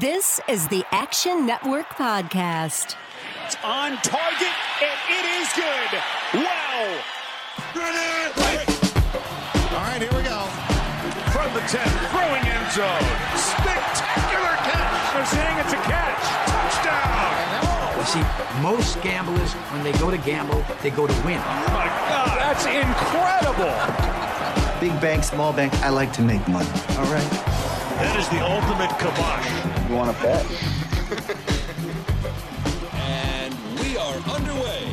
This is the Action Network Podcast. It's on target, and it is good. Wow. All right, here we go. From the 10, throwing end zone. Spectacular catch. They're saying it's a catch. Touchdown. You see, most gamblers, when they go to gamble, they go to win. Oh my God, that's incredible. Big bank, small bank, I like to make money. All right. That is the ultimate kibosh. You want to bet? And we are underway.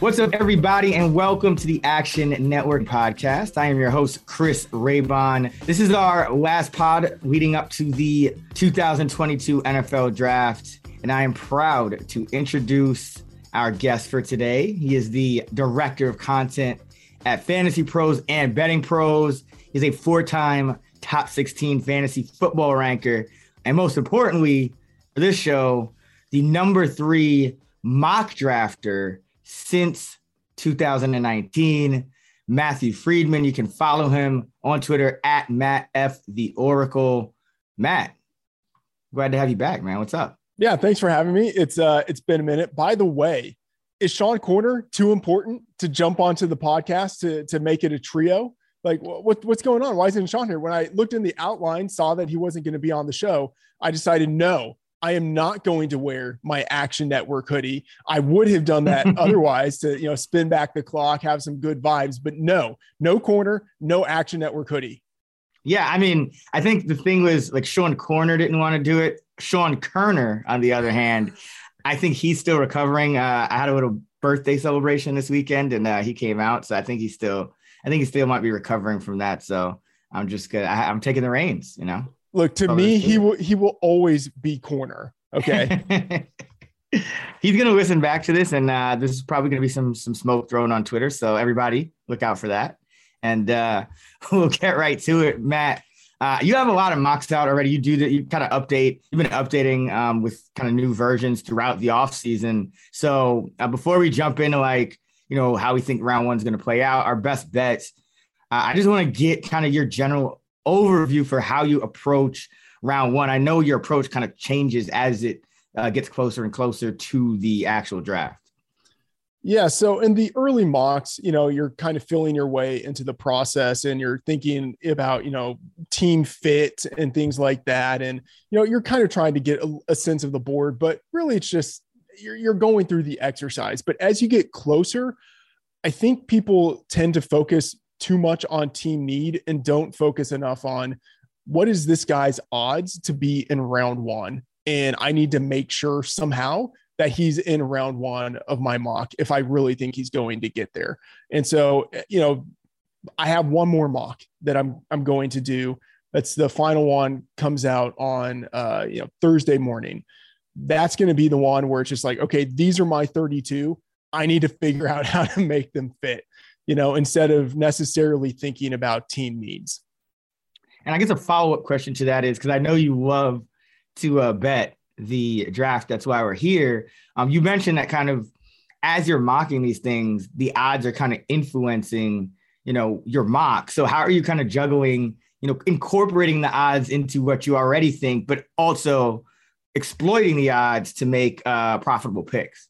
What's up, everybody, and welcome to the Action Network podcast. I am your host, Chris Raybon. This is our last pod leading up to the 2022 NFL Draft, and I am proud to introduce our guest for today. He is the director of content at Fantasy Pros and Betting Pros. He's a four-time top 16 fantasy football ranker, and most importantly, for this show, the number three mock drafter since 2019. Matthew Freedman. You can follow him on Twitter at Matt F the Oracle. Matt, glad to have you back, man. What's up? Yeah, thanks for having me. It's uh it's been a minute. By the way, is Sean Corner too important to jump onto the podcast to to make it a trio? Like what what's going on? Why isn't Sean here? When I looked in the outline, saw that he wasn't going to be on the show, I decided no, I am not going to wear my Action Network hoodie. I would have done that otherwise to, you know, spin back the clock, have some good vibes, but no, no corner, no Action Network hoodie. Yeah, I mean, I think the thing was like Sean Corner didn't want to do it. Sean Kerner, on the other hand, I think he's still recovering. Uh, I had a little birthday celebration this weekend, and uh, he came out, so I think he's still, I think he still might be recovering from that. So I'm just good. I, I'm taking the reins, you know. Look, to me, he will he will always be corner. Okay. He's gonna listen back to this, and uh, this is probably gonna be some some smoke thrown on Twitter. So everybody, look out for that. And uh, we'll get right to it, Matt. Uh, you have a lot of mocks out already. You do that. You kind of update. You've been updating um, with kind of new versions throughout the off season. So uh, before we jump into like you know how we think round one's going to play out, our best bets. Uh, I just want to get kind of your general overview for how you approach round one. I know your approach kind of changes as it uh, gets closer and closer to the actual draft. Yeah. So in the early mocks, you know, you're kind of filling your way into the process and you're thinking about, you know, team fit and things like that. And, you know, you're kind of trying to get a, a sense of the board, but really it's just you're, you're going through the exercise. But as you get closer, I think people tend to focus too much on team need and don't focus enough on what is this guy's odds to be in round one. And I need to make sure somehow that he's in round one of my mock if I really think he's going to get there. And so, you know, I have one more mock that I'm I'm going to do. That's the final one comes out on uh, you know Thursday morning. That's going to be the one where it's just like, okay, these are my 32. I need to figure out how to make them fit, you know, instead of necessarily thinking about team needs. And I guess a follow up question to that is because I know you love to uh, bet the draft. That's why we're here. Um, you mentioned that kind of as you're mocking these things, the odds are kind of influencing, you know, your mock. So how are you kind of juggling, you know, incorporating the odds into what you already think, but also exploiting the odds to make uh, profitable picks?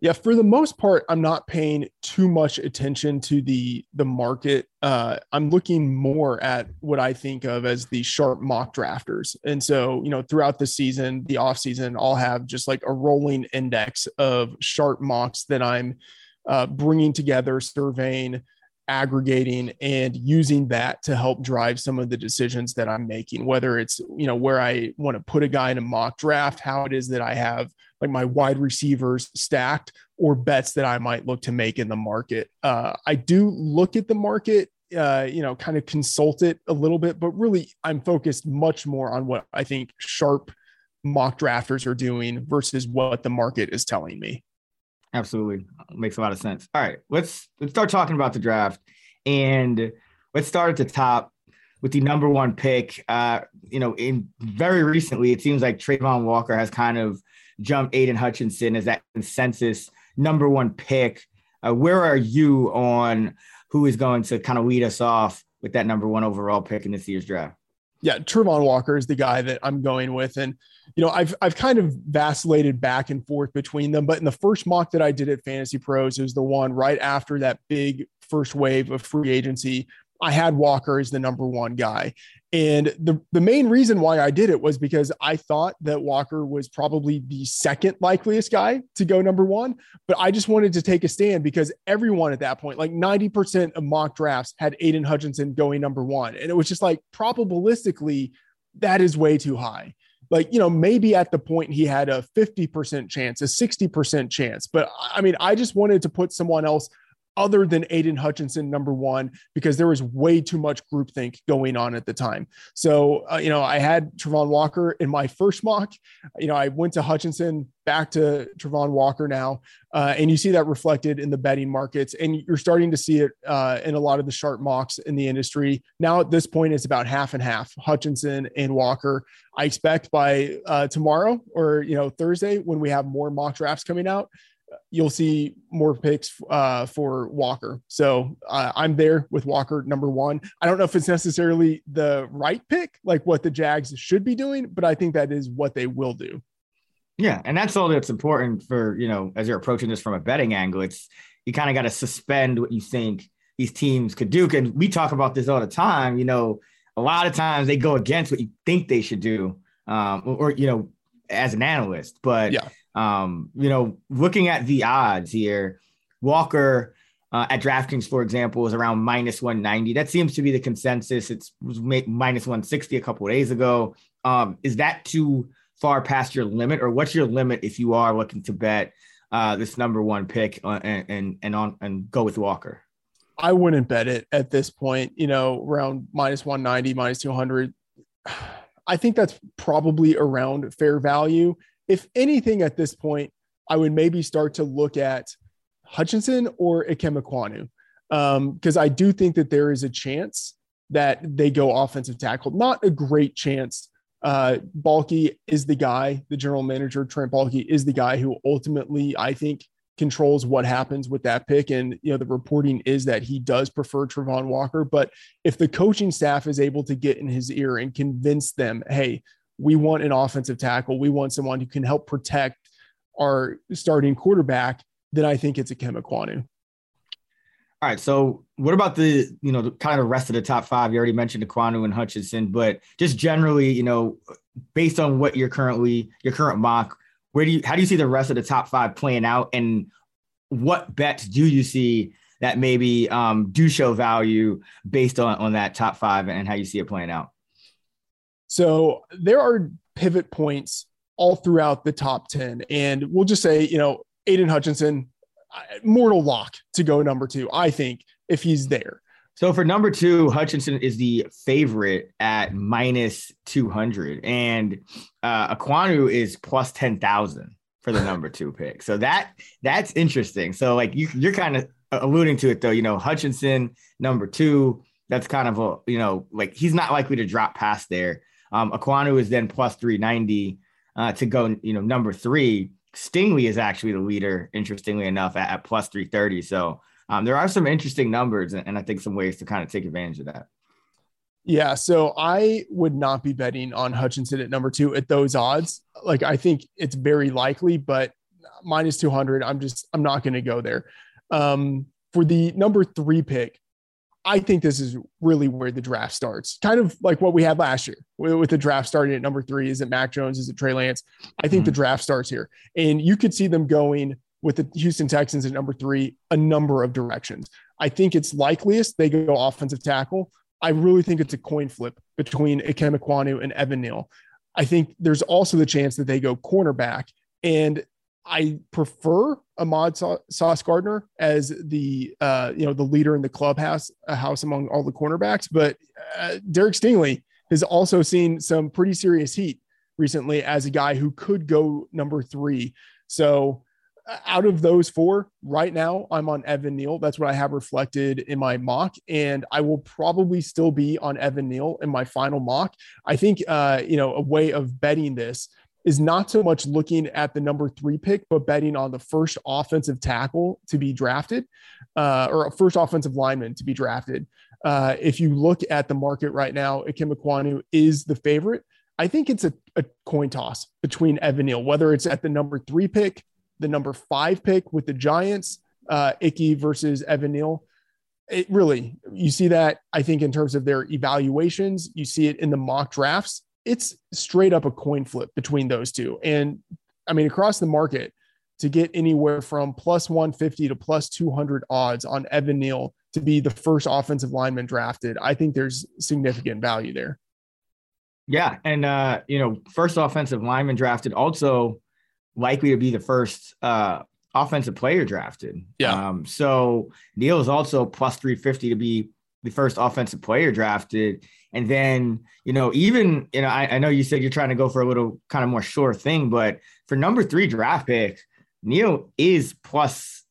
yeah for the most part i'm not paying too much attention to the the market uh, i'm looking more at what i think of as the sharp mock drafters and so you know throughout the season the off season i'll have just like a rolling index of sharp mocks that i'm uh, bringing together surveying aggregating and using that to help drive some of the decisions that i'm making whether it's you know where i want to put a guy in a mock draft how it is that i have like my wide receivers stacked or bets that I might look to make in the market. Uh, I do look at the market uh, you know, kind of consult it a little bit, but really I'm focused much more on what I think sharp mock drafters are doing versus what the market is telling me. Absolutely. Makes a lot of sense. All right, let's let's start talking about the draft. And let's start at the top with the number one pick. Uh, you know, in very recently, it seems like Travon Walker has kind of jumped Aidan Hutchinson as that consensus number one pick. Uh, where are you on who is going to kind of lead us off with that number one overall pick in this year's draft? Yeah, Travon Walker is the guy that I'm going with, and you know I've I've kind of vacillated back and forth between them. But in the first mock that I did at Fantasy Pros, is the one right after that big first wave of free agency I had Walker as the number one guy. And the, the main reason why I did it was because I thought that Walker was probably the second likeliest guy to go number one. But I just wanted to take a stand because everyone at that point, like 90% of mock drafts, had Aidan Hutchinson going number one. And it was just like probabilistically, that is way too high. Like, you know, maybe at the point he had a 50% chance, a 60% chance. But I mean, I just wanted to put someone else other than Aidan Hutchinson, number one, because there was way too much groupthink going on at the time. So, uh, you know, I had Travon Walker in my first mock. You know, I went to Hutchinson, back to Travon Walker now. Uh, and you see that reflected in the betting markets. And you're starting to see it uh, in a lot of the sharp mocks in the industry. Now, at this point, it's about half and half Hutchinson and Walker. I expect by uh, tomorrow or, you know, Thursday, when we have more mock drafts coming out, you'll see more picks uh, for Walker. So uh, I'm there with Walker number one. I don't know if it's necessarily the right pick, like what the Jags should be doing, but I think that is what they will do. Yeah, and that's all that's important for you know as you're approaching this from a betting angle. It's you kind of got to suspend what you think these teams could do. And we talk about this all the time. You know, a lot of times they go against what you think they should do, um, or, or you know, as an analyst. But yeah um, you know, looking at the odds here, Walker uh, at DraftKings, for example, is around minus 190. That seems to be the consensus. It's minus 160 a couple days ago. Um, is that too far past your limit, or what's your limit if you are looking to bet uh, this number one pick uh, and and and on and go with Walker? I wouldn't bet it at this point. You know, around minus 190, minus 200. I think that's probably around fair value if anything at this point, I would maybe start to look at Hutchinson or Ikem Because um, I do think that there is a chance that they go offensive tackle. Not a great chance. Uh, Baalke is the guy, the general manager, Trent Baalke is the guy who ultimately, I think, controls what happens with that pick. And, you know, the reporting is that he does prefer Travon Walker. But if the coaching staff is able to get in his ear and convince them, hey, we want an offensive tackle. We want someone who can help protect our starting quarterback. Then I think it's a Ekwonu. All right. So what about the, you know, the kind of rest of the top five? You already mentioned Ekwonu and Hutchinson, but just generally, you know, based on what you're currently, your current mock, where do you, how do you see the rest of the top five playing out? And what bets do you see that maybe um, do show value based on, on that top five and how you see it playing out? So there are pivot points all throughout the top 10. And we'll just say, you know, Aidan Hutchinson, mortal lock to go number two, I think, if he's there. So for number two, Hutchinson is the favorite at minus 200. And uh, Ekwonu is plus 10,000 for the number two pick. So that that's interesting. So like you, you're kind of alluding to it though, you know, Hutchinson, number two, that's kind of a, you know, like he's not likely to drop past there. Um, Ekwonu is then plus 390 uh, to go, you know, number three. Stingley is actually the leader, interestingly enough, at, at plus 330. So um, there are some interesting numbers and, and I think some ways to kind of take advantage of that. Yeah, so I would not be betting on Hutchinson at number two at those odds. Like I think it's very likely, but minus 200, I'm just I'm not going to go there. Um, for the number three pick, I think this is really where the draft starts. Kind of like what we had last year with the draft starting at number three. Is it Mac Jones? Is it Trey Lance? I think mm-hmm. the draft starts here. And you could see them going with the Houston Texans at number three a number of directions. I think it's likeliest they go offensive tackle. I really think it's a coin flip between Ikem Ekwonu and Evan Neal. I think there's also the chance that they go cornerback. And I prefer Ahmad Sauce Gardner as the uh, you know the leader in the clubhouse uh, house among all the cornerbacks, but uh, Derek Stingley has also seen some pretty serious heat recently as a guy who could go number three. So uh, out of those four, right now I'm on Evan Neal. That's what I have reflected in my mock, and I will probably still be on Evan Neal in my final mock. I think uh, you know a way of betting this is not so much looking at the number three pick, but betting on the first offensive tackle to be drafted uh, or first offensive lineman to be drafted. Uh, if you look at the market right now, Ikem Ekwonu is the favorite. I think it's a, a coin toss between Evan Neal, whether it's at the number three pick, the number five pick with the Giants, uh, Icky versus Evan Neal. It really, you see that, I think, in terms of their evaluations, you see it in the mock drafts it's straight up a coin flip between those two. And I mean, across the market, to get anywhere from plus 150 to plus 200 odds on Evan Neal to be the first offensive lineman drafted, I think there's significant value there. Yeah. And, uh, you know, first offensive lineman drafted, also likely to be the first uh, offensive player drafted. Yeah. Um, so Neal is also plus 350 to be the first offensive player drafted. And then, you know, even, you know, I, I know you said you're trying to go for a little kind of more sure thing, but for number three draft pick, Neal is plus,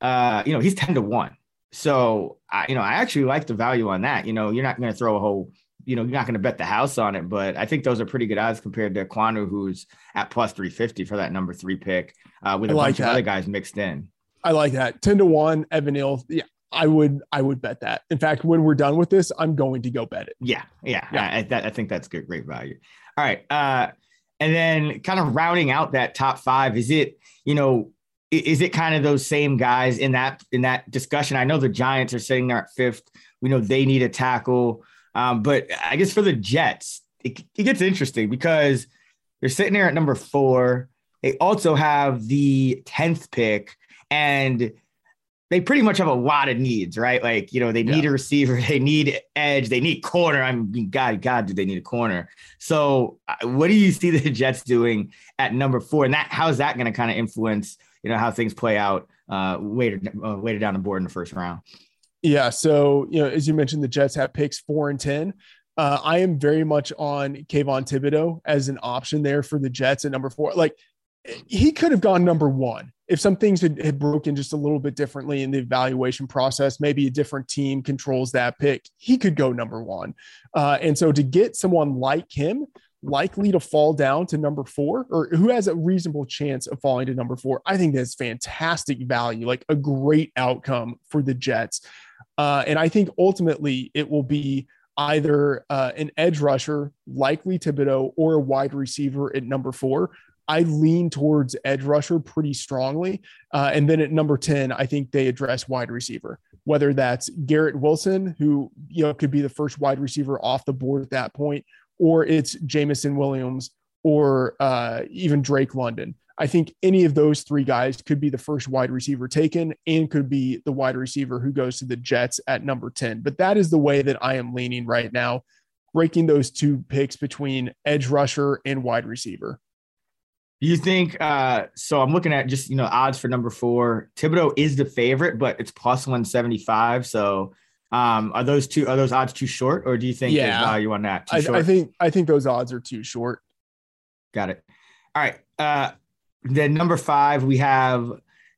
uh, you know, he's 10 to one. So, I, you know, I actually like the value on that. You know, you're not going to throw a whole, you know, you're not going to bet the house on it, but I think those are pretty good odds compared to Ekwonu, who's at plus 350 for that number three pick uh, with a like bunch that. of other guys mixed in. I like that. 10 to 1, Evan Neal. Yeah, I would I would bet that. In fact, when we're done with this, I'm going to go bet it. Yeah, yeah, yeah. I, I, I think that's good, great value. All right, uh, and then kind of rounding out that top five, is it you know is it kind of those same guys in that in that discussion? I know the Giants are sitting there at fifth. We know they need a tackle, um, but I guess for the Jets, it, it gets interesting because they're sitting there at number four. They also have the tenth pick, and they pretty much have a lot of needs, right? Like, you know, they need yeah. a receiver, they need edge, they need corner. I mean, God, God, do they need a corner? So, uh, what do you see the Jets doing at number four? And that, how is that going to kind of influence, you know, how things play out uh, later, uh, later down the board in the first round? Yeah. So, you know, as you mentioned, the Jets have picks four and 10. Uh, I am very much on Kayvon Thibodeaux as an option there for the Jets at number four. Like, he could have gone number one if some things had, had, broken just a little bit differently in the evaluation process, maybe a different team controls that pick, he could go number one. Uh, and so to get someone like him, likely to fall down to number four, or who has a reasonable chance of falling to number four, I think that's fantastic value, like a great outcome for the Jets. Uh, and I think ultimately it will be either uh, an edge rusher, likely Thibodeaux, or a wide receiver at number four. I lean towards edge rusher pretty strongly. Uh, and then at number 10, I think they address wide receiver, whether that's Garrett Wilson, who, you know, could be the first wide receiver off the board at that point, or it's Jameson Williams or uh, even Drake London. I think any of those three guys could be the first wide receiver taken and could be the wide receiver who goes to the Jets at number 10. But that is the way that I am leaning right now, breaking those two picks between edge rusher and wide receiver. You think uh so I'm looking at just you know odds for number four. Thibodeaux is the favorite, but it's plus 175. So um are those two are those odds too short or do you think yeah. there's value on that? I, I, think I think those odds are too short. Got it. All right. Uh then number five, we have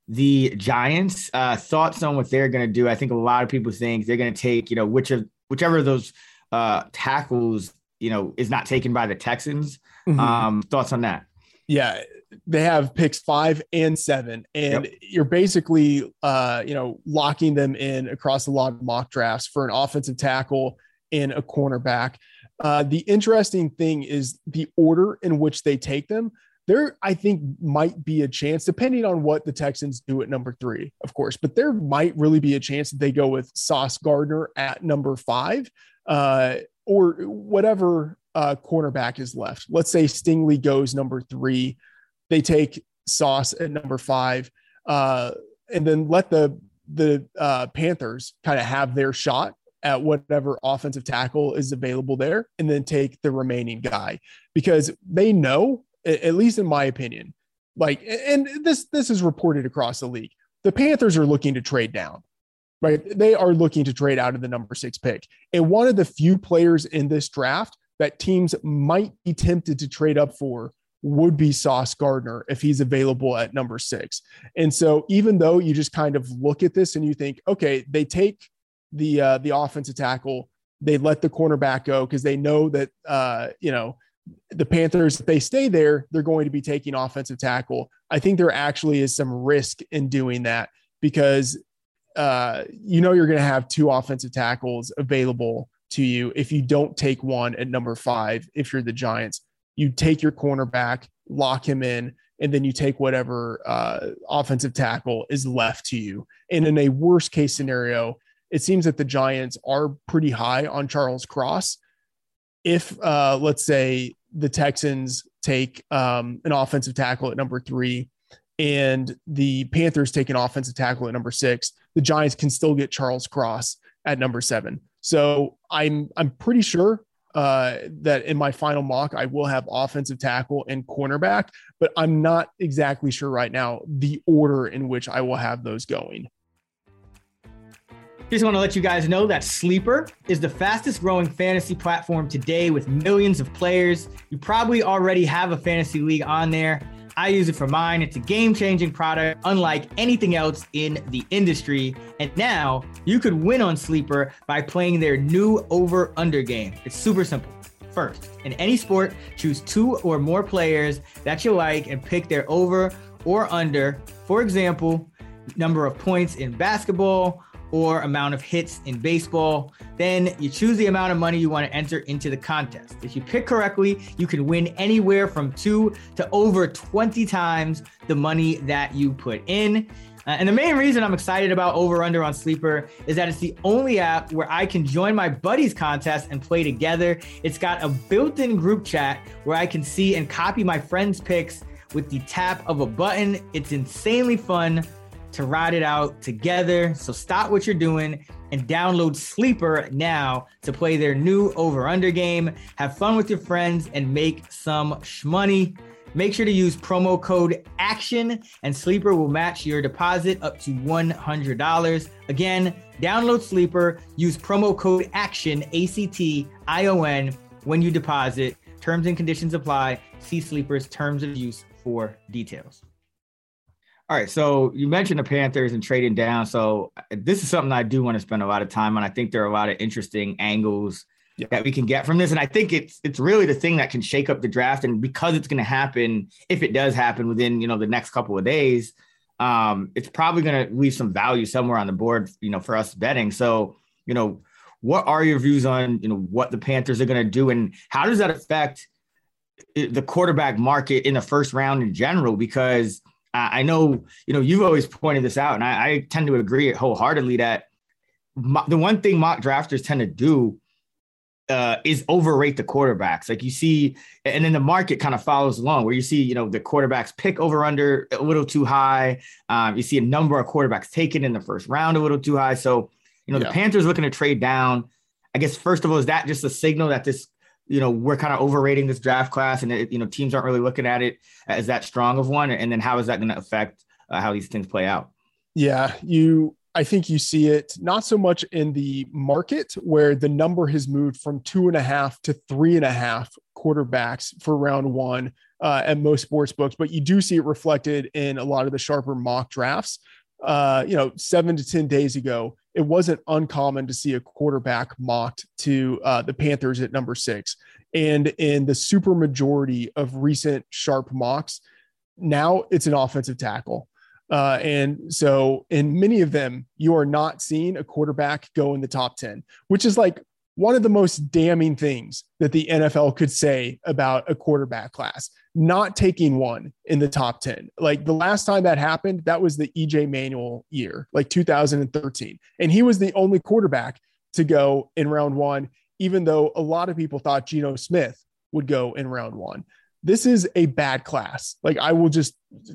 the Giants. Uh thoughts on what they're gonna do. I think a lot of people think they're gonna take, you know, which of whichever of those uh tackles, you know, is not taken by the Texans. Mm-hmm. Um, thoughts on that? Yeah, they have picks five and seven, and yep. you're basically, uh, you know, locking them in across a lot of mock drafts for an offensive tackle and a cornerback. Uh, the interesting thing is the order in which they take them. There, I think, might be a chance, depending on what the Texans do at number three, of course, but there might really be a chance that they go with Sauce Gardner at number five, uh, or whatever uh, cornerback is left. Let's say Stingley goes number three. They take Sauce at number five, uh, and then let the the uh, Panthers kind of have their shot at whatever offensive tackle is available there, and then take the remaining guy because they know, at least in my opinion, Like, and this this is reported across the league. The Panthers are looking to trade down, right? They are looking to trade out of the number six pick. And one of the few players in this draft that teams might be tempted to trade up for would be Sauce Gardner if he's available at number six. And so even though you just kind of look at this and you think, okay, they take the uh, the offensive tackle, they let the cornerback go because they know that uh, you know the Panthers, if they stay there, they're going to be taking offensive tackle. I think there actually is some risk in doing that because uh, you know you're going to have two offensive tackles available to you if you don't take one at number five. If you're the Giants, you take your cornerback, lock him in, and then you take whatever uh, offensive tackle is left to you. And in a worst case scenario, it seems that the Giants are pretty high on Charles Cross if uh, let's say the Texans take um, an offensive tackle at number three and the Panthers take an offensive tackle at number six, the Giants can still get Charles Cross at number seven. So I'm I'm pretty sure uh, that in my final mock I will have offensive tackle and cornerback, but I'm not exactly sure right now the order in which I will have those going. Just want to let you guys know that Sleeper is the fastest growing fantasy platform today with millions of players. You probably already have a fantasy league on there. I use it for mine. It's a game changing product, unlike anything else in the industry. And now you could win on Sleeper by playing their new over under game. It's super simple. First, in any sport, choose two or more players that you like and pick their over or under. For example, number of points in basketball or amount of hits in baseball. Then you choose the amount of money you want to enter into the contest. If you pick correctly, you can win anywhere from two to over 20 times the money that you put in. Uh, and the main reason I'm excited about Over Under on Sleeper is that it's the only app where I can join my buddies contest and play together. It's got a built in group chat where I can see and copy my friends' picks with the tap of a button. It's insanely fun to ride it out together. So stop what you're doing and download Sleeper now to play their new over under game. Have fun with your friends and make some shmoney. Make sure to use promo code ACTION and Sleeper will match your deposit up to $100. Again, download Sleeper, use promo code ACTION, A C T I O N, when you deposit. Terms and conditions apply. See Sleeper's terms of use for details. All right, so you mentioned the Panthers and trading down. So uh, this is something I do want to spend a lot of time on. I think there are a lot of interesting angles yeah. that we can get from this, and I think it's it's really the thing that can shake up the draft. And because it's going to happen, if it does happen within you know the next couple of days, um, it's probably going to leave some value somewhere on the board, you know, for us betting. So you know, what are your views on you know what the Panthers are going to do, and how does that affect uh, the quarterback market in the first round in general? Because I know, you know, you've always pointed this out, and I, I tend to agree wholeheartedly that mo- the one thing mock drafters tend to do uh, is overrate the quarterbacks. Like you see, and then the market kind of follows along where you see, you know, the quarterbacks pick over under a little too high. Um, you see a number of quarterbacks taken in the first round a little too high. So, you know, yeah. the Panthers looking to trade down. I guess first of all, is that just a signal that this you know we're kind of overrating this draft class and it, you know teams aren't really looking at it as that strong of one. And then how is that going to affect uh, how these things play out? Yeah you i think you see it not so much in the market where the number has moved from two and a half to three and a half quarterbacks for round one uh, at most sports books but you do see it reflected in a lot of the sharper mock drafts. Uh, you know, seven to 10 days ago, it wasn't uncommon to see a quarterback mocked to uh, the Panthers at number six. And in the super majority of recent sharp mocks, now it's an offensive tackle. Uh, and so in many of them, you are not seeing a quarterback go in the top 10, which is like one of the most damning things that the NFL could say about a quarterback class, not taking one in the top 10. Like the last time that happened, that was the EJ Manuel year, like 2013. And he was the only quarterback to go in round one, even though a lot of people thought Geno Smith would go in round one. This is a bad class. Like I will just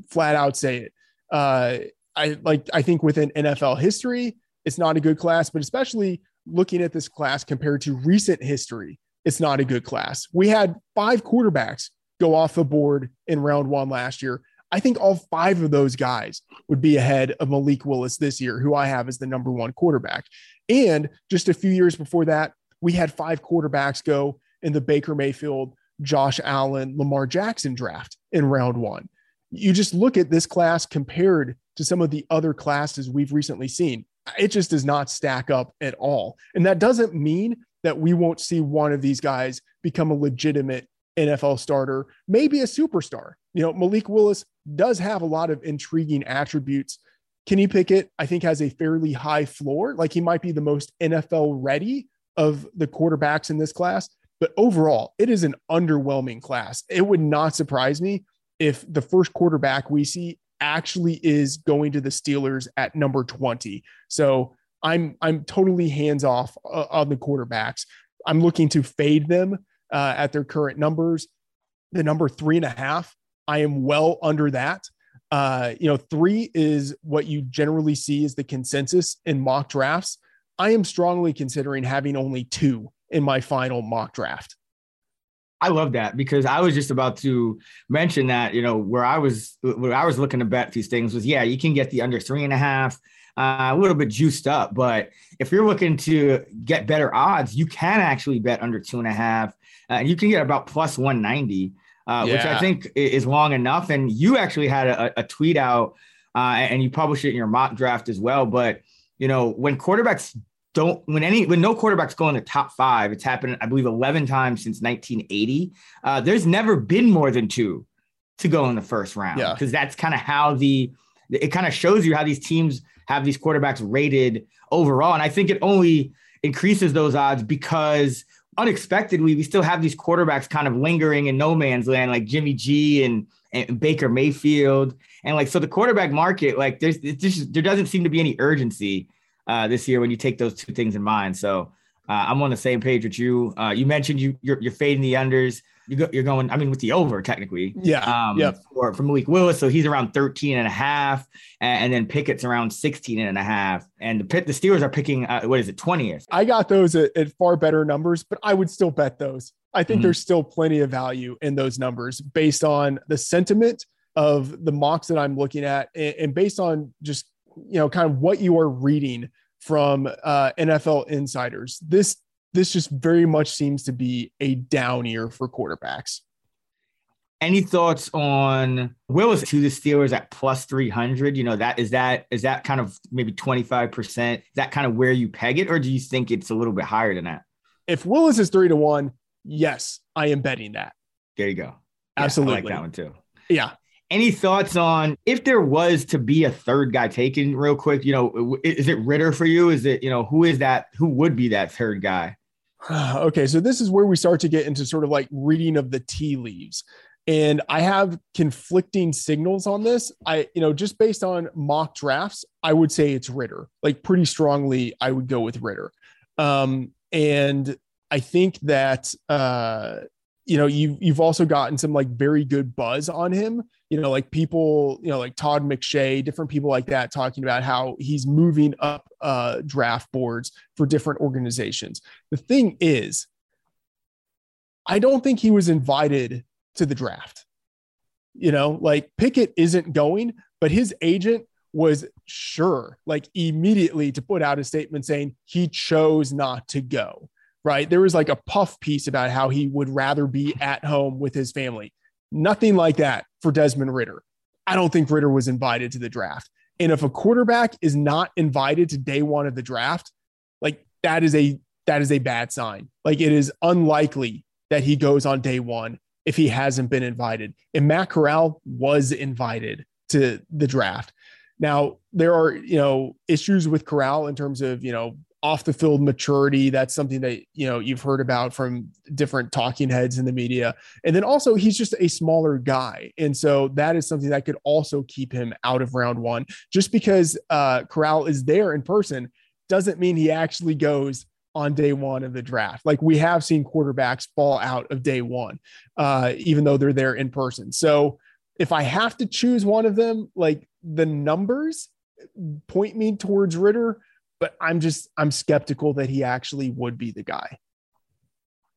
flat out say it. Uh, I like, I think within NFL history, it's not a good class, but especially looking at this class compared to recent history, it's not a good class. We had five quarterbacks go off the board in round one last year. I think all five of those guys would be ahead of Malik Willis this year, who I have as the number one quarterback. And just a few years before that, we had five quarterbacks go in the Baker Mayfield, Josh Allen, Lamar Jackson draft in round one. You just look at this class compared to some of the other classes we've recently seen. It just does not stack up at all. And that doesn't mean that we won't see one of these guys become a legitimate NFL starter, maybe a superstar. You know, Malik Willis does have a lot of intriguing attributes. Kenny Pickett, I think, has a fairly high floor. Like he might be the most NFL ready of the quarterbacks in this class. But overall, it is an underwhelming class. It would not surprise me if the first quarterback we see actually is going to the Steelers at number 20. So I'm I'm totally hands off uh, on the quarterbacks. I'm looking to fade them uh, at their current numbers. The number three and a half, I am well under that. Uh, you know, three is what you generally see as the consensus in mock drafts. I am strongly considering having only two in my final mock draft. I love that because I was just about to mention that, you know, where I was where I was looking to bet these things was yeah, you can get the under three and a half, uh, a little bit juiced up. But if you're looking to get better odds, you can actually bet under two and a half, uh, and you can get about plus 190, uh, yeah. which I think is long enough. And you actually had a, a tweet out uh, and you published it in your mock draft as well. But you know, when quarterbacks don't when any when no quarterbacks go in the top five, it's happened I believe eleven times since 1980. Uh, there's never been more than two to go in the first round because yeah. that's kind of how the it kind of shows you how these teams have these quarterbacks rated overall, and I think it only increases those odds because unexpectedly we still have these quarterbacks kind of lingering in no man's land like Jimmy G and and Baker Mayfield and like so the quarterback market like there's just there doesn't seem to be any urgency uh, this year when you take those two things in mind. So uh, I'm on the same page with you. Uh, you mentioned you you're, you're fading the unders. You go, you're going, I mean, with the over technically. Yeah. Um, yeah. For, for Malik Willis. So he's around 13 and a half. And, and then Pickett's around 16 and a half. And the, the Steelers are picking, uh, what is it, 20th? I got those at, at, far better numbers, but I would still bet those. I think mm-hmm. there's still plenty of value in those numbers based on the sentiment of the mocks that I'm looking at and, and based on just you know, kind of what you are reading from uh, NFL insiders. This this just very much seems to be a down year for quarterbacks. Any thoughts on Willis to the Steelers at plus 300? You know, that is that is that kind of maybe 25%? Is that kind of where you peg it, or do you think it's a little bit higher than that? If Willis is three to one, yes, I am betting that. There you go. Yeah, Absolutely. I like that one too. Yeah. Any thoughts on if there was to be a third guy taken real quick? You know, is it Ridder for you? Is it, you know, who is that? Who would be that third guy? okay. So this is where we start to get into sort of like reading of the tea leaves. And I have conflicting signals on this. I, you know, just based on mock drafts, I would say it's Ridder. Like pretty strongly, I would go with Ridder. Um, and I think that uh, you know, you've you've also gotten some like very good buzz on him. You know, like people, you know, like Todd McShay, different people like that talking about how he's moving up uh, draft boards for different organizations. The thing is, I don't think he was invited to the draft. You know, like Pickett isn't going, but his agent was sure, like immediately, to put out a statement saying he chose not to go right? There was like a puff piece about how he would rather be at home with his family. Nothing like that for Desmond Ridder. I don't think Ridder was invited to the draft. And if a quarterback is not invited to day one of the draft, like that is a that is a bad sign. Like it is unlikely that he goes on day one if he hasn't been invited. And Matt Corral was invited to the draft. Now there are you know issues with Corral in terms of you know off the field maturity. That's something that you know you've heard about from different talking heads in the media. And then also he's just a smaller guy. And so that is something that could also keep him out of round one. Just because uh corral is there in person doesn't mean he actually goes on day one of the draft. Like we have seen quarterbacks fall out of day one uh even though they're there in person. So if i have to choose one of them like the numbers point me towards ridder but I'm just I'm skeptical that he actually would be the guy.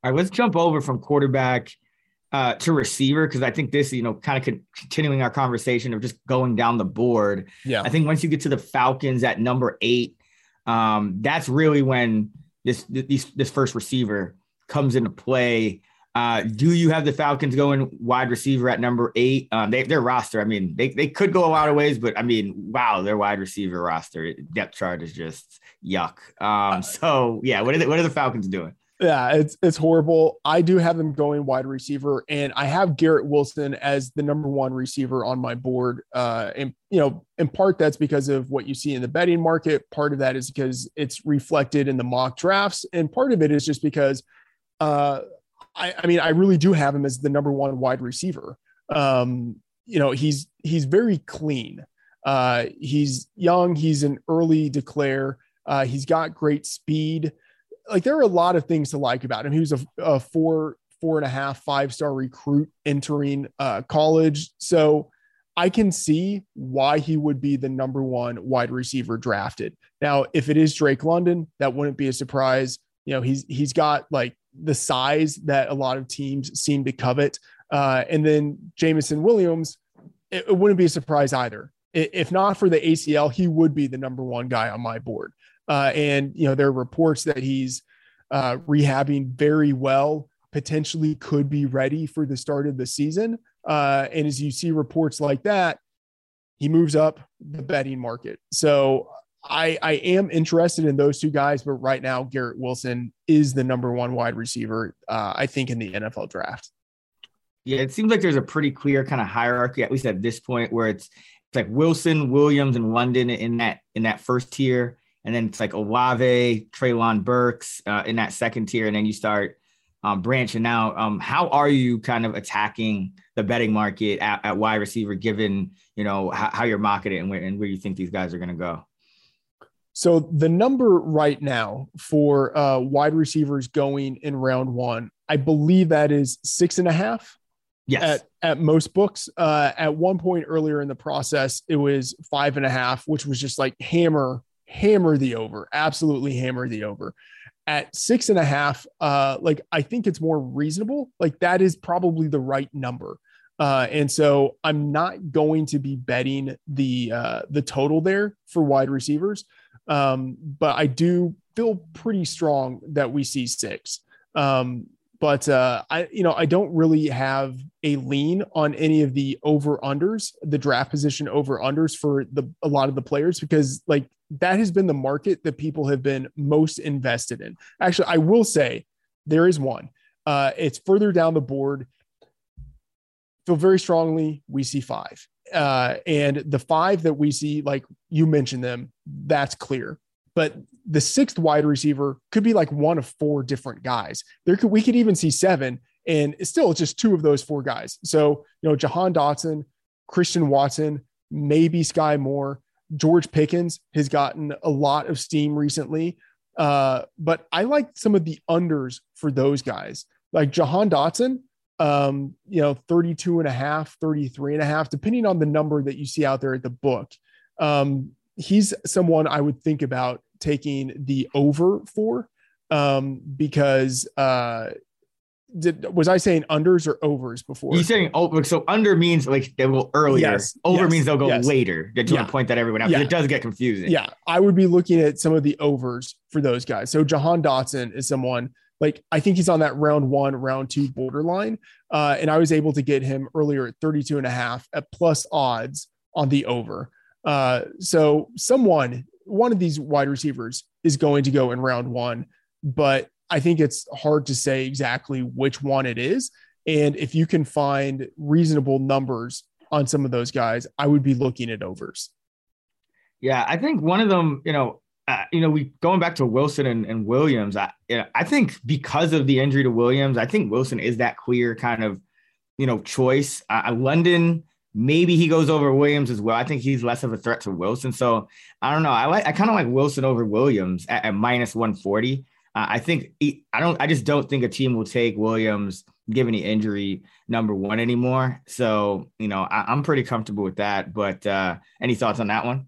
All right, let's jump over from quarterback uh, to receiver because I think this, you know, kind of continuing our conversation of just going down the board. Yeah. I think once you get to the Falcons at number eight, um, that's really when this this this first receiver comes into play. Uh, do you have the Falcons going wide receiver at number eight? Um, they, their roster, I mean, they, they could go a lot of ways, but I mean, wow, their wide receiver roster depth chart is just yuck. Um, so yeah, what are the, what are the Falcons doing? Yeah, it's it's horrible. I do have them going wide receiver, and I have Garrett Wilson as the number one receiver on my board. Uh, and you know, in part that's because of what you see in the betting market. Part of that is because it's reflected in the mock drafts, and part of it is just because, uh, I, I mean, I really do have him as the number one wide receiver. Um, you know, he's he's very clean. Uh, he's young. He's an early declare. Uh, he's got great speed like there are a lot of things to like about him. He was a, a four, four and a half, five star recruit entering uh, college. So I can see why he would be the number one wide receiver drafted. Now, if it is Drake London, that wouldn't be a surprise. You know, he's he's got like the size that a lot of teams seem to covet. Uh, and then Jameson Williams, it, it wouldn't be a surprise either. If not for the ACL, he would be the number one guy on my board. Uh, and you know there are reports that he's uh, rehabbing very well, potentially could be ready for the start of the season. Uh, and as you see reports like that, he moves up the betting market. So I, I am interested in those two guys, but right now Garrett Wilson is the number one wide receiver, uh, I think, in the NFL draft. Yeah, it seems like there's a pretty clear kind of hierarchy, at least at this point, where it's it's like Wilson, Williams, and London in that in that first tier, and then it's like Olave, Treylon Burks uh, in that second tier, and then you start um, branching out. Um, how are you kind of attacking the betting market at, at wide receiver, given you know how, how you're marketing and where, and where you think these guys are going to go? So the number right now for uh, wide receivers going in round one, I believe that is six and a half. Yes. At, at most books. Uh, at one point earlier in the process, it was five and a half, which was just like hammer hammer the over, absolutely hammer the over. At six and a half, uh, like I think it's more reasonable. Like that is probably the right number. Uh, and so I'm not going to be betting the uh, the total there for wide receivers, um, but I do feel pretty strong that we see six. Um, but uh, I, you know, I don't really have a lean on any of the over unders, the draft position over unders for the a lot of the players because like that has been the market that people have been most invested in. Actually, I will say there is one. Uh, it's further down the board. Feel very strongly we see five. Uh, and the five that we see, like you mentioned them, that's clear. But the sixth wide receiver could be like one of four different guys. There could we could even see seven, and it's still just two of those four guys. So you know, Jahan Dotson, Christian Watson, maybe Skyy Moore, George Pickens has gotten a lot of steam recently. Uh, but I like some of the unders for those guys, like Jahan Dotson. Um, you know, 32 and a half, 33 and a half, depending on the number that you see out there at the book. Um, he's someone I would think about taking the over for um, because uh, did was I saying unders or overs before? You're saying over? So under means like they will earlier. Yes, over yes, means they'll go yes. later. Did you Yeah. want to point that everyone out? Yeah. It does get confusing. Yeah, I would be looking at some of the overs for those guys. So Jahan Dotson is someone like I think he's on that round one, round two borderline. Uh, and I was able to get him earlier at 32 and a half at plus odds on the over. Uh, so someone, one of these wide receivers is going to go in round one, but I think it's hard to say exactly which one it is. And if you can find reasonable numbers on some of those guys, I would be looking at overs. Yeah, I think one of them, you know, uh, you know, we going back to Wilson and, and Williams. I, you know, I think because of the injury to Williams, I think Wilson is that clear kind of, you know, choice. Uh, London, maybe he goes over Williams as well. I think he's less of a threat to Wilson. So I don't know. I like, I kind of like Wilson over Williams at, at minus one forty. Uh, I think he, I don't. I just don't think a team will take Williams given the injury number one anymore. So you know, I, I'm pretty comfortable with that. But uh, any thoughts on that one?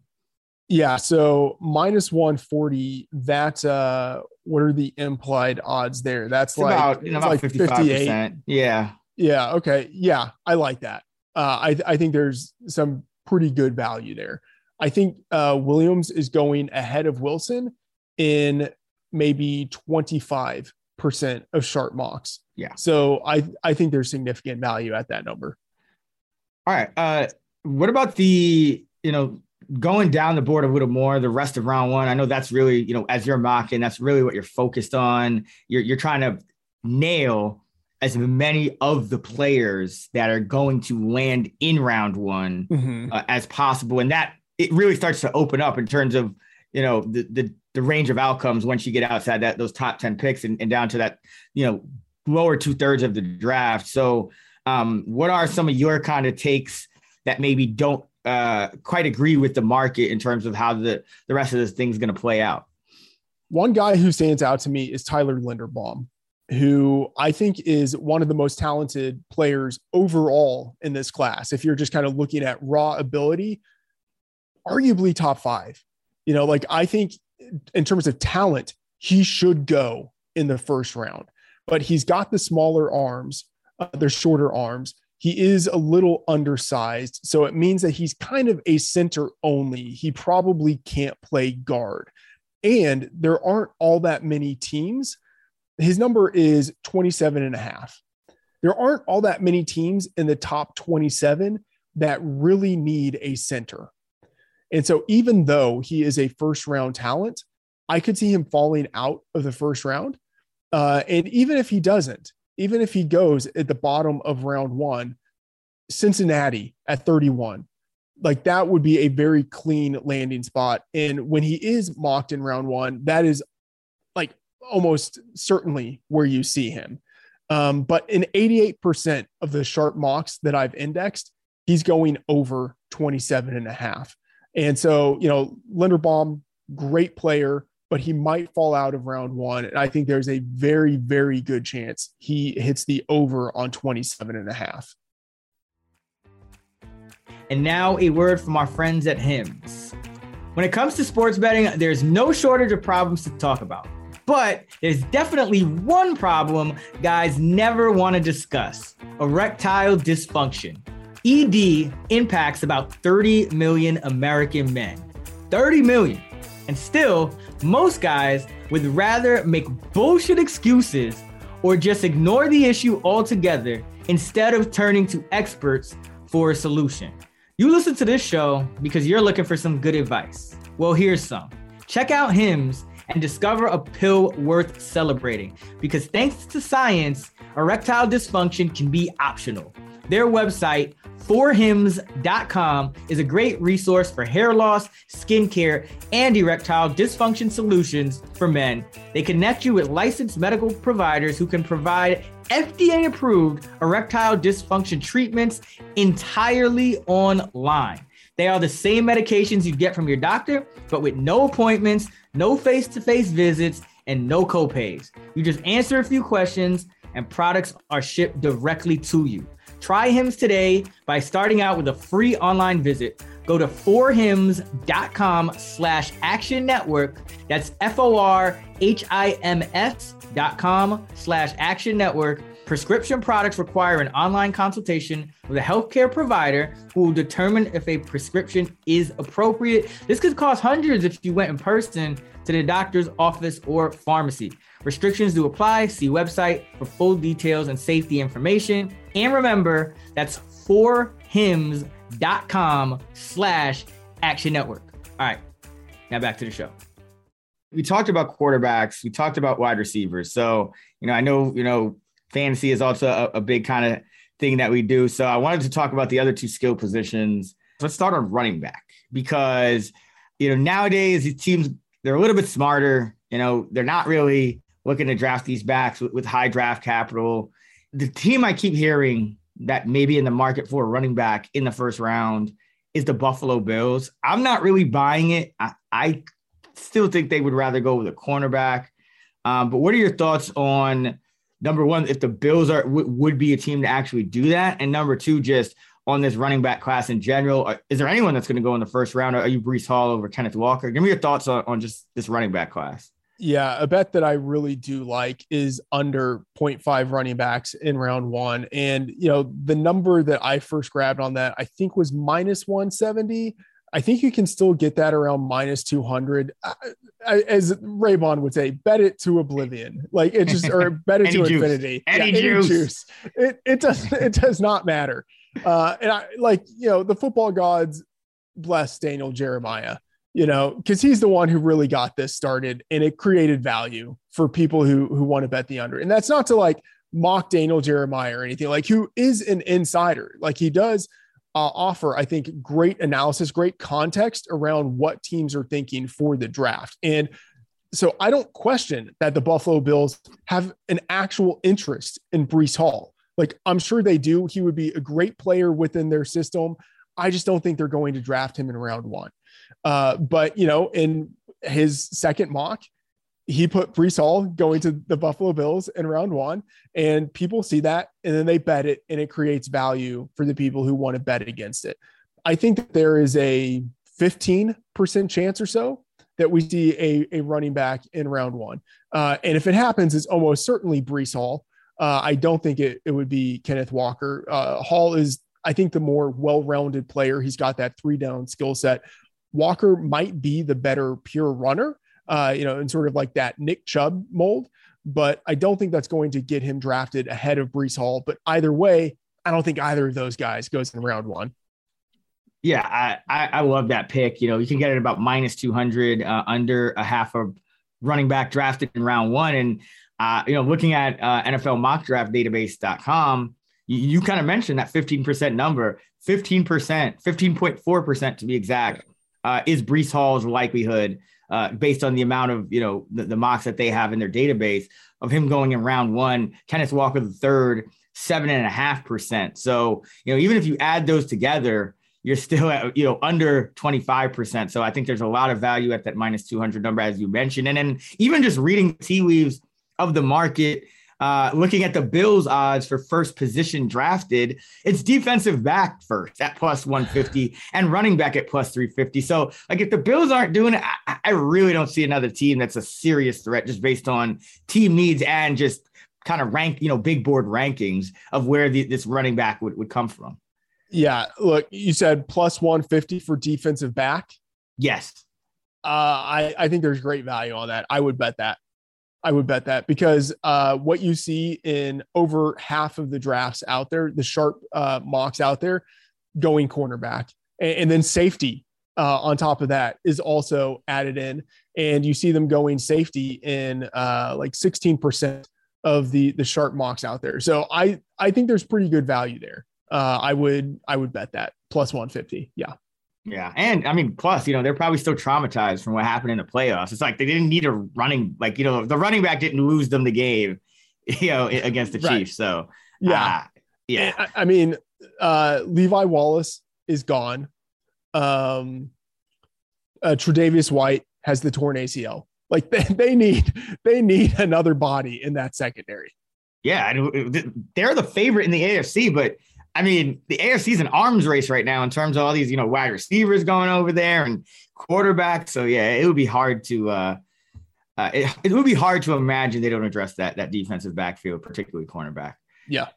Yeah, so minus 140, that uh what are the implied odds there? That's It's like about it's about like fifty five percent. Yeah. Yeah. Okay. Yeah, I like that. Uh, I I think there's some pretty good value there. I think uh, Williams is going ahead of Wilson in maybe 25 percent of sharp mocks. Yeah. So I I think there's significant value at that number. All right. Uh, what about the you know going down the board a little more the rest of round one? I know that's really you know as you're mocking, that's really what you're focused on. You're you're trying to nail as many of the players that are going to land in round one Mm-hmm. uh, as possible, and that it really starts to open up in terms of you know the the, the range of outcomes once you get outside that those top ten picks and, and down to that you know lower two thirds of the draft. So, um, what are some of your kind of takes that maybe don't uh, quite agree with the market in terms of how the the rest of this thing's going to play out? One guy who stands out to me is Tyler Linderbaum, who I think is one of the most talented players overall in this class. If you're just kind of looking at raw ability, arguably top five. You know, like I think in terms of talent, he should go in the first round, but he's got the smaller arms, uh, they're shorter arms. He is a little undersized. So it means that he's kind of a center only. He probably can't play guard. And there aren't all that many teams. His number is 27 and a half. There aren't all that many teams in the top 27 that really need a center. And so, even though he is a first round talent, I could see him falling out of the first round. Uh, and even if he doesn't, even if he goes at the bottom of round one, Cincinnati at 31, like that would be a very clean landing spot. And when he is mocked in round one, that is like almost certainly where you see him. Um, but in 88% of the sharp mocks that I've indexed, he's going over 27 and a half. And so, you know, Linderbaum, great player, but he might fall out of round one. And I think there's a very, very good chance he hits the over on 27 and a half. And now a word from our friends at Hims. When it comes to sports betting, there's no shortage of problems to talk about. But there's definitely one problem guys never want to discuss erectile dysfunction. ED impacts about 30 million American men. 30 million. And still, most guys would rather make bullshit excuses or just ignore the issue altogether instead of turning to experts for a solution. You listen to this show because you're looking for some good advice. Well, here's some. Check out Hims and discover a pill worth celebrating because thanks to science, erectile dysfunction can be optional. Their website, forhims.com, is a great resource for hair loss, skincare, and erectile dysfunction solutions for men. They connect you with licensed medical providers who can provide FDA approved erectile dysfunction treatments entirely online. They are the same medications you get from your doctor, but with no appointments, no face to face visits, and no copays. You just answer a few questions, and products are shipped directly to you. Try Hims today by starting out with a free online visit. Go to forhims.com slash action network. That's F-O-R-H-I-M-S dot com slash action network. Prescription products require an online consultation with a healthcare provider who will determine if a prescription is appropriate. This could cost hundreds if you went in person to the doctor's office or pharmacy. Restrictions do apply. See website for full details and safety information. And remember, that's forhims.com slash action network. All right, now back to the show. We talked about quarterbacks. We talked about wide receivers. So, you know, I know, you know, fantasy is also a, a big kind of thing that we do. So I wanted to talk about the other two skill positions. Let's start on running back because, you know, nowadays these teams, they're a little bit smarter. You know, they're not really looking to draft these backs with, with high draft capital. The team I keep hearing that maybe in the market for a running back in the first round is the Buffalo Bills. I'm not really buying it. I, I still think they would rather go with a cornerback. Um, but what are your thoughts on number one, if the Bills are w- would be a team to actually do that, and number two, just on this running back class in general, are, is there anyone that's going to go in the first round? Are you Breece Hall over Kenneth Walker? Give me your thoughts on, on just this running back class. Yeah, a bet that I really do like is under 0.5 running backs in round one. And, you know, the number that I first grabbed on that, I think was minus 170. I think you can still get that around minus 200. As Raybon would say, bet it to oblivion. Like it just, or bet it to juice. infinity. Any juice. any juice. It, it does, it does not matter. Uh, and I like, you know, the football gods bless Daniel Jeremiah you know, because he's the one who really got this started and it created value for people who who want to bet the under. And that's not to like mock Daniel Jeremiah or anything, like who is an insider. Like he does uh, offer, I think, great analysis, great context around what teams are thinking for the draft. And so I don't question that the Buffalo Bills have an actual interest in Breece Hall. Like I'm sure they do. He would be a great player within their system. I just don't think they're going to draft him in round one. Uh, but you know, in his second mock, he put Breece Hall going to the Buffalo Bills in round one, and people see that and then they bet it, and it creates value for the people who want to bet against it. I think that there is a 15% chance or so that we see a, a running back in round one. Uh, and if it happens, it's almost certainly Breece Hall. Uh, I don't think it, it would be Kenneth Walker. Uh, Hall is, I think, the more well rounded player. He's got that three down skill set. Walker might be the better pure runner, uh, you know, in sort of like that Nick Chubb mold. But I don't think that's going to get him drafted ahead of Breece Hall. But either way, I don't think either of those guys goes in round one. Yeah, I, I, love that pick. You know, you can get it about minus 200 uh, under a half of running back drafted in round one. And, uh, you know, looking at uh, NFL mock draft database.com, you, you kind of mentioned that 15% number, 15%, 15.4% to be exact uh, is Breece Hall's likelihood uh, based on the amount of you know the, the, mocks that they have in their database of him going in round one. Kenneth Walker the third, seven and a half percent. So you know even if you add those together, you're still at you know under 25 percent. So I think there's a lot of value at that minus 200 number as you mentioned, and then even just reading tea leaves of the market uh, looking at the Bills odds for first position drafted, it's defensive back first at plus 150 and running back at plus 350. So, like, if the Bills aren't doing it, I, I really don't see another team that's a serious threat just based on team needs and just kind of rank, you know, big board rankings of where the, this running back would, would come from. Yeah. Look, you said plus 150 for defensive back. Yes. Uh, I, I think there's great value on that. I would bet that. I would bet that because uh, what you see in over half of the drafts out there, the sharp uh, mocks out there, going cornerback, and, and then safety uh, on top of that is also added in, and you see them going safety in uh, like sixteen percent of the the sharp mocks out there. So I I think there's pretty good value there. Uh, I would I would bet that plus one fifty. Yeah. Yeah. And I mean, plus, you know, they're probably still traumatized from what happened in the playoffs. It's like they didn't need a running, like, you know, the running back didn't lose them the game, you know, against the right. Chiefs. So, yeah. Uh, yeah. I, I, mean, uh, Levi Wallace is gone. Um, uh, Tre'Davious White has the torn ACL. Like they, they need, they need another body in that secondary. Yeah. And they're the favorite in the AFC, but I mean, the AFC is an arms race right now in terms of all these, you know, wide receivers going over there and quarterbacks. So yeah, it would be hard to uh, uh it, it would be hard to imagine they don't address that that defensive backfield, particularly cornerback. Yeah.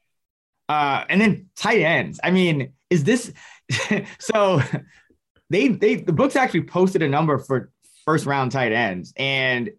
Uh, and then tight ends. I mean, is this so they they the books actually posted a number for first round tight ends and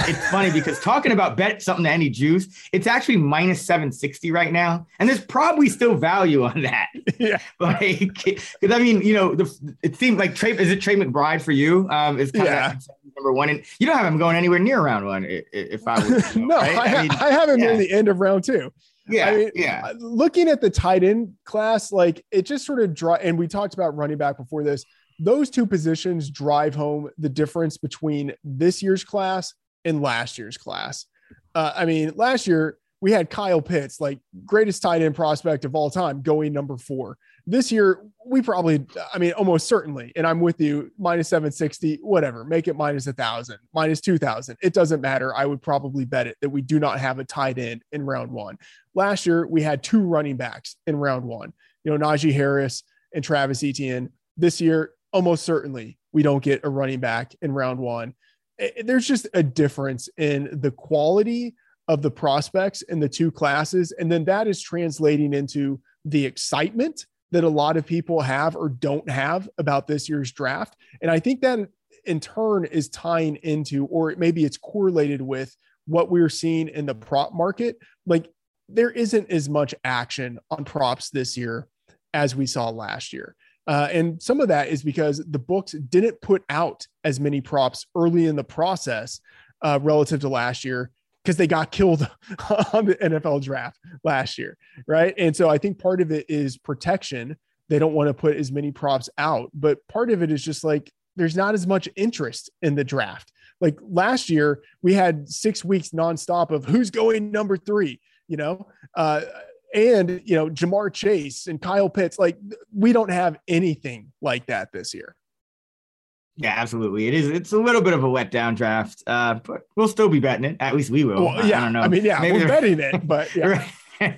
it's funny because talking about bet something to any juice, it's actually minus 760 right now. And there's probably still value on that. Yeah. Like, because I mean, you know, the, it seemed like Trey, is it Trey McBride for you? Um, is kind yeah. of number one. And you don't have him going anywhere near round one if I was. You know, no, right? I, I, mean, I, have him yeah. near the end of round two. Yeah, I mean, yeah. Looking at the tight end class, like it just sort of draw, and we talked about running back before this. Those two positions drive home the difference between this year's class in last year's class. Uh, I mean, last year we had Kyle Pitts, like greatest tight end prospect of all time, going number four. This year, we probably, I mean, almost certainly, and I'm with you, minus 760, whatever, make it minus a thousand, minus 2000. It doesn't matter. I would probably bet it that we do not have a tight end in round one. Last year, we had two running backs in round one, you know, Najee Harris and Travis Etienne. This year, almost certainly, we don't get a running back in round one Eh, there's just a difference in the quality of the prospects in the two classes. And then that is translating into the excitement that a lot of people have or don't have about this year's draft. And I think that in turn is tying into, or maybe it's correlated with what we're seeing in the prop market. Like there isn't as much action on props this year as we saw last year. Uh, and some of that is because the books didn't put out as many props early in the process uh, relative to last year because they got killed on the NFL draft last year. Right. And so I think part of it is protection. They don't want to put as many props out, but part of it is just like there's not as much interest in the draft. Like last year, we had six weeks nonstop of who's going number three, you know, uh, and you know Ja'Marr Chase and Kyle Pitts. Like we don't have anything like that this year. Yeah, absolutely. It is. It's a little bit of a letdown draft, uh, but we'll still be betting it. At least we will. Well, yeah, I don't know. I mean, yeah, Maybe we're betting it, but yeah.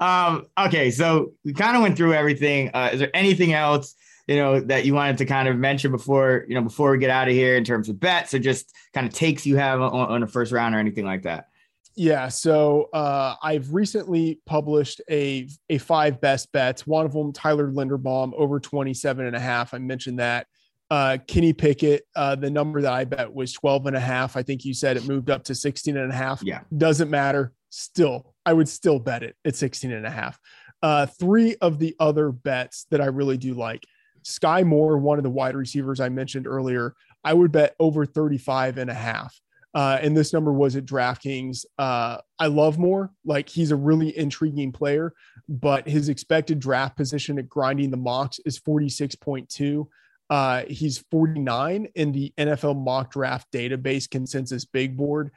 um, okay, so we kind of went through everything. Uh, is there anything else you know that you wanted to kind of mention before you know before we get out of here in terms of bets or just kind of takes you have on, on a first round or anything like that? Yeah, so uh, I've recently published a a five best bets. One of them, Tyler Linderbaum, over 27 and a half. I mentioned that uh, Kenny Pickett, uh, the number that I bet was 12 and a half. I think you said it moved up to 16 and a half. Yeah. Doesn't matter. Still, I would still bet it at 16 and a half. Uh, three of the other bets that I really do like Skyy Moore, one of the wide receivers I mentioned earlier, I would bet over 35 and a half. Uh, and this number was at DraftKings. Uh, I love Moore. Like he's a really intriguing player, but his expected draft position at grinding the mocks is 46.2. Uh, he's 49 in the NFL mock draft database consensus big board.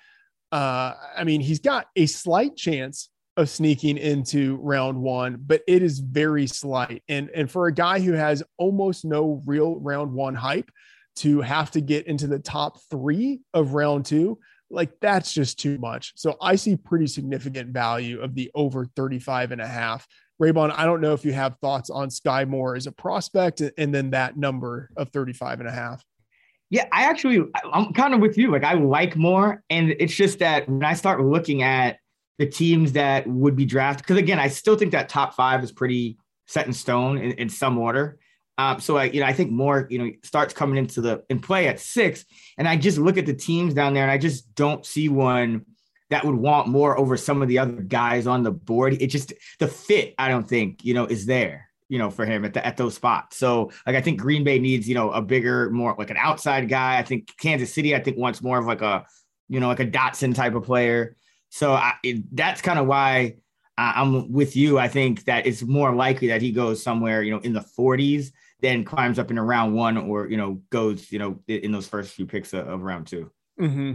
Uh, I mean, he's got a slight chance of sneaking into round one, but it is very slight. And, and for a guy who has almost no real round one hype to have to get into the top three of round two, like that's just too much. So I see pretty significant value of the over 35 and a half. Raybon, I don't know if you have thoughts on Skyy Moore as a prospect and then that number of 35 and a half. Yeah, I actually, I'm kind of with you. Like, I like Moore. And it's just that when I start looking at the teams that would be drafted, because again, I still think that top five is pretty set in stone in, in some order. Um, so I, you know, I think Moore, you know, starts coming into the in play at six, and I just look at the teams down there, and I just don't see one that would want Moore over some of the other guys on the board. It just the fit, I don't think, you know, is there, you know, for him at the, at those spots. So like I think Green Bay needs, you know, a bigger, more like an outside guy. I think Kansas City, I think wants more of like a, you know, like a Dotson type of player. So I, it, that's kind of why I'm with you. I think that it's more likely that he goes somewhere, you know, in the 40s, then climbs up in a round one, or you know, goes, you know, in those first few picks of, of round 2 mm-hmm.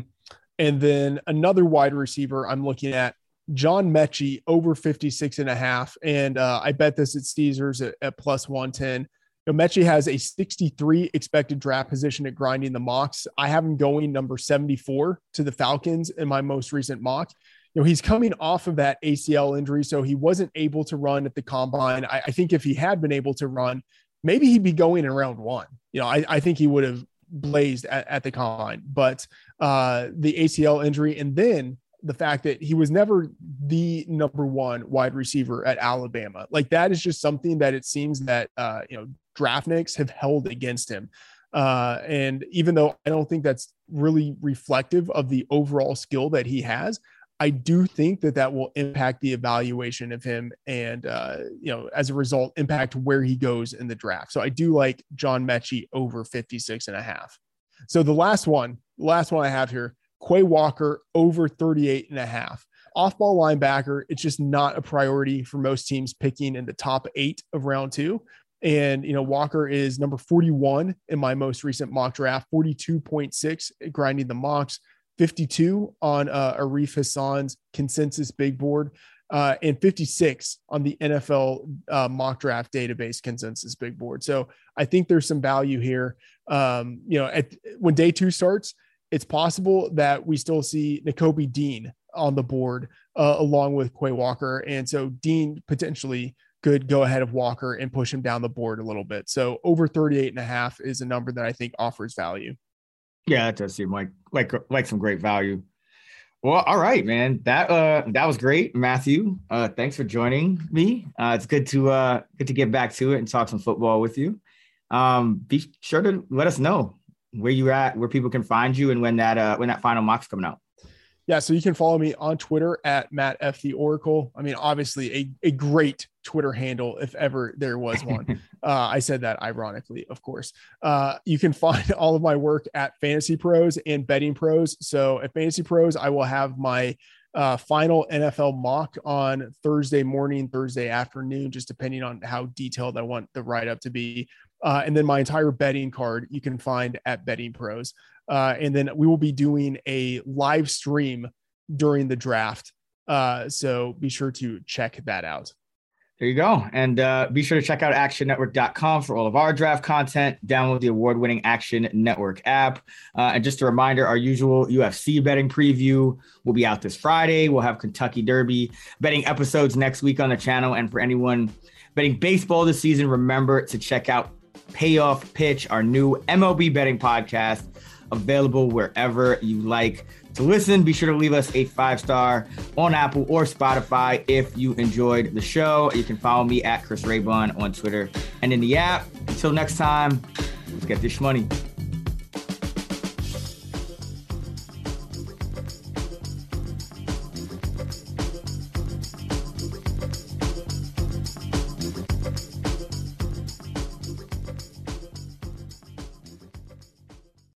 And then another wide receiver I'm looking at, John Metchie, over 56 and a half. And uh, I bet this at Caesars at, at plus 110. You know, Metchie has a 63 expected draft position at grinding the mocks. I have him going number 74 to the Falcons in my most recent mock. You know, he's coming off of that ACL injury, so he wasn't able to run at the combine. I, I think if he had been able to run, maybe he'd be going in round one. You know, I, I think he would have blazed at, at the combine, but uh, the ACL injury and then the fact that he was never the number one wide receiver at Alabama. Like that is just something that it seems that uh, you know draftniks have held against him. Uh, and even though I don't think that's really reflective of the overall skill that he has, I do think that that will impact the evaluation of him and, uh, you know, as a result, impact where he goes in the draft. So I do like John Metchie over 56 and a half. So the last one, last one I have here, Quay Walker over 38 and a half. Off ball linebacker, it's just not a priority for most teams picking in the top eight of round two. And, you know, Walker is number 41 in my most recent mock draft, 42.6 grinding the mocks. 52 on uh, Arif Hassan's consensus big board, uh, and 56 on the NFL uh, mock draft database consensus big board. So I think there's some value here. Um, you know, at, when day two starts, it's possible that we still see Nakobe Dean on the board uh, along with Quay Walker. And so Dean potentially could go ahead of Walker and push him down the board a little bit. So over 38 and a half is a number that I think offers value. Yeah, that does seem like like like some great value. Well, all right, man. That uh that was great, Matthew. Uh thanks for joining me. Uh it's good to uh good to get back to it and talk some football with you. Um be sure to let us know where you're at, where people can find you and when that uh when that final mock's coming out. Yeah, so you can follow me on Twitter at Matt F the Oracle. I mean, obviously a, a great Twitter handle if ever there was one. uh, I said that ironically, of course. Uh, you can find all of my work at Fantasy Pros and Betting Pros. So at Fantasy Pros, I will have my uh, final NFL mock on Thursday morning, Thursday afternoon, just depending on how detailed I want the write up to be. Uh, and then my entire betting card you can find at Betting Pros. Uh, and then we will be doing a live stream during the draft. Uh, so be sure to check that out. There you go. And uh, be sure to check out actionnetwork.com for all of our draft content. Download the award winning Action Network app. Uh, and just a reminder our usual UFC betting preview will be out this Friday. We'll have Kentucky Derby betting episodes next week on the channel. And for anyone betting baseball this season, remember to check out Payoff Pitch, our new MLB betting podcast available wherever you like to listen. Be sure to leave us a five star on Apple or Spotify if you enjoyed the show. You can follow me at Chris Raybon on Twitter and in the app. Until next time, let's get this money.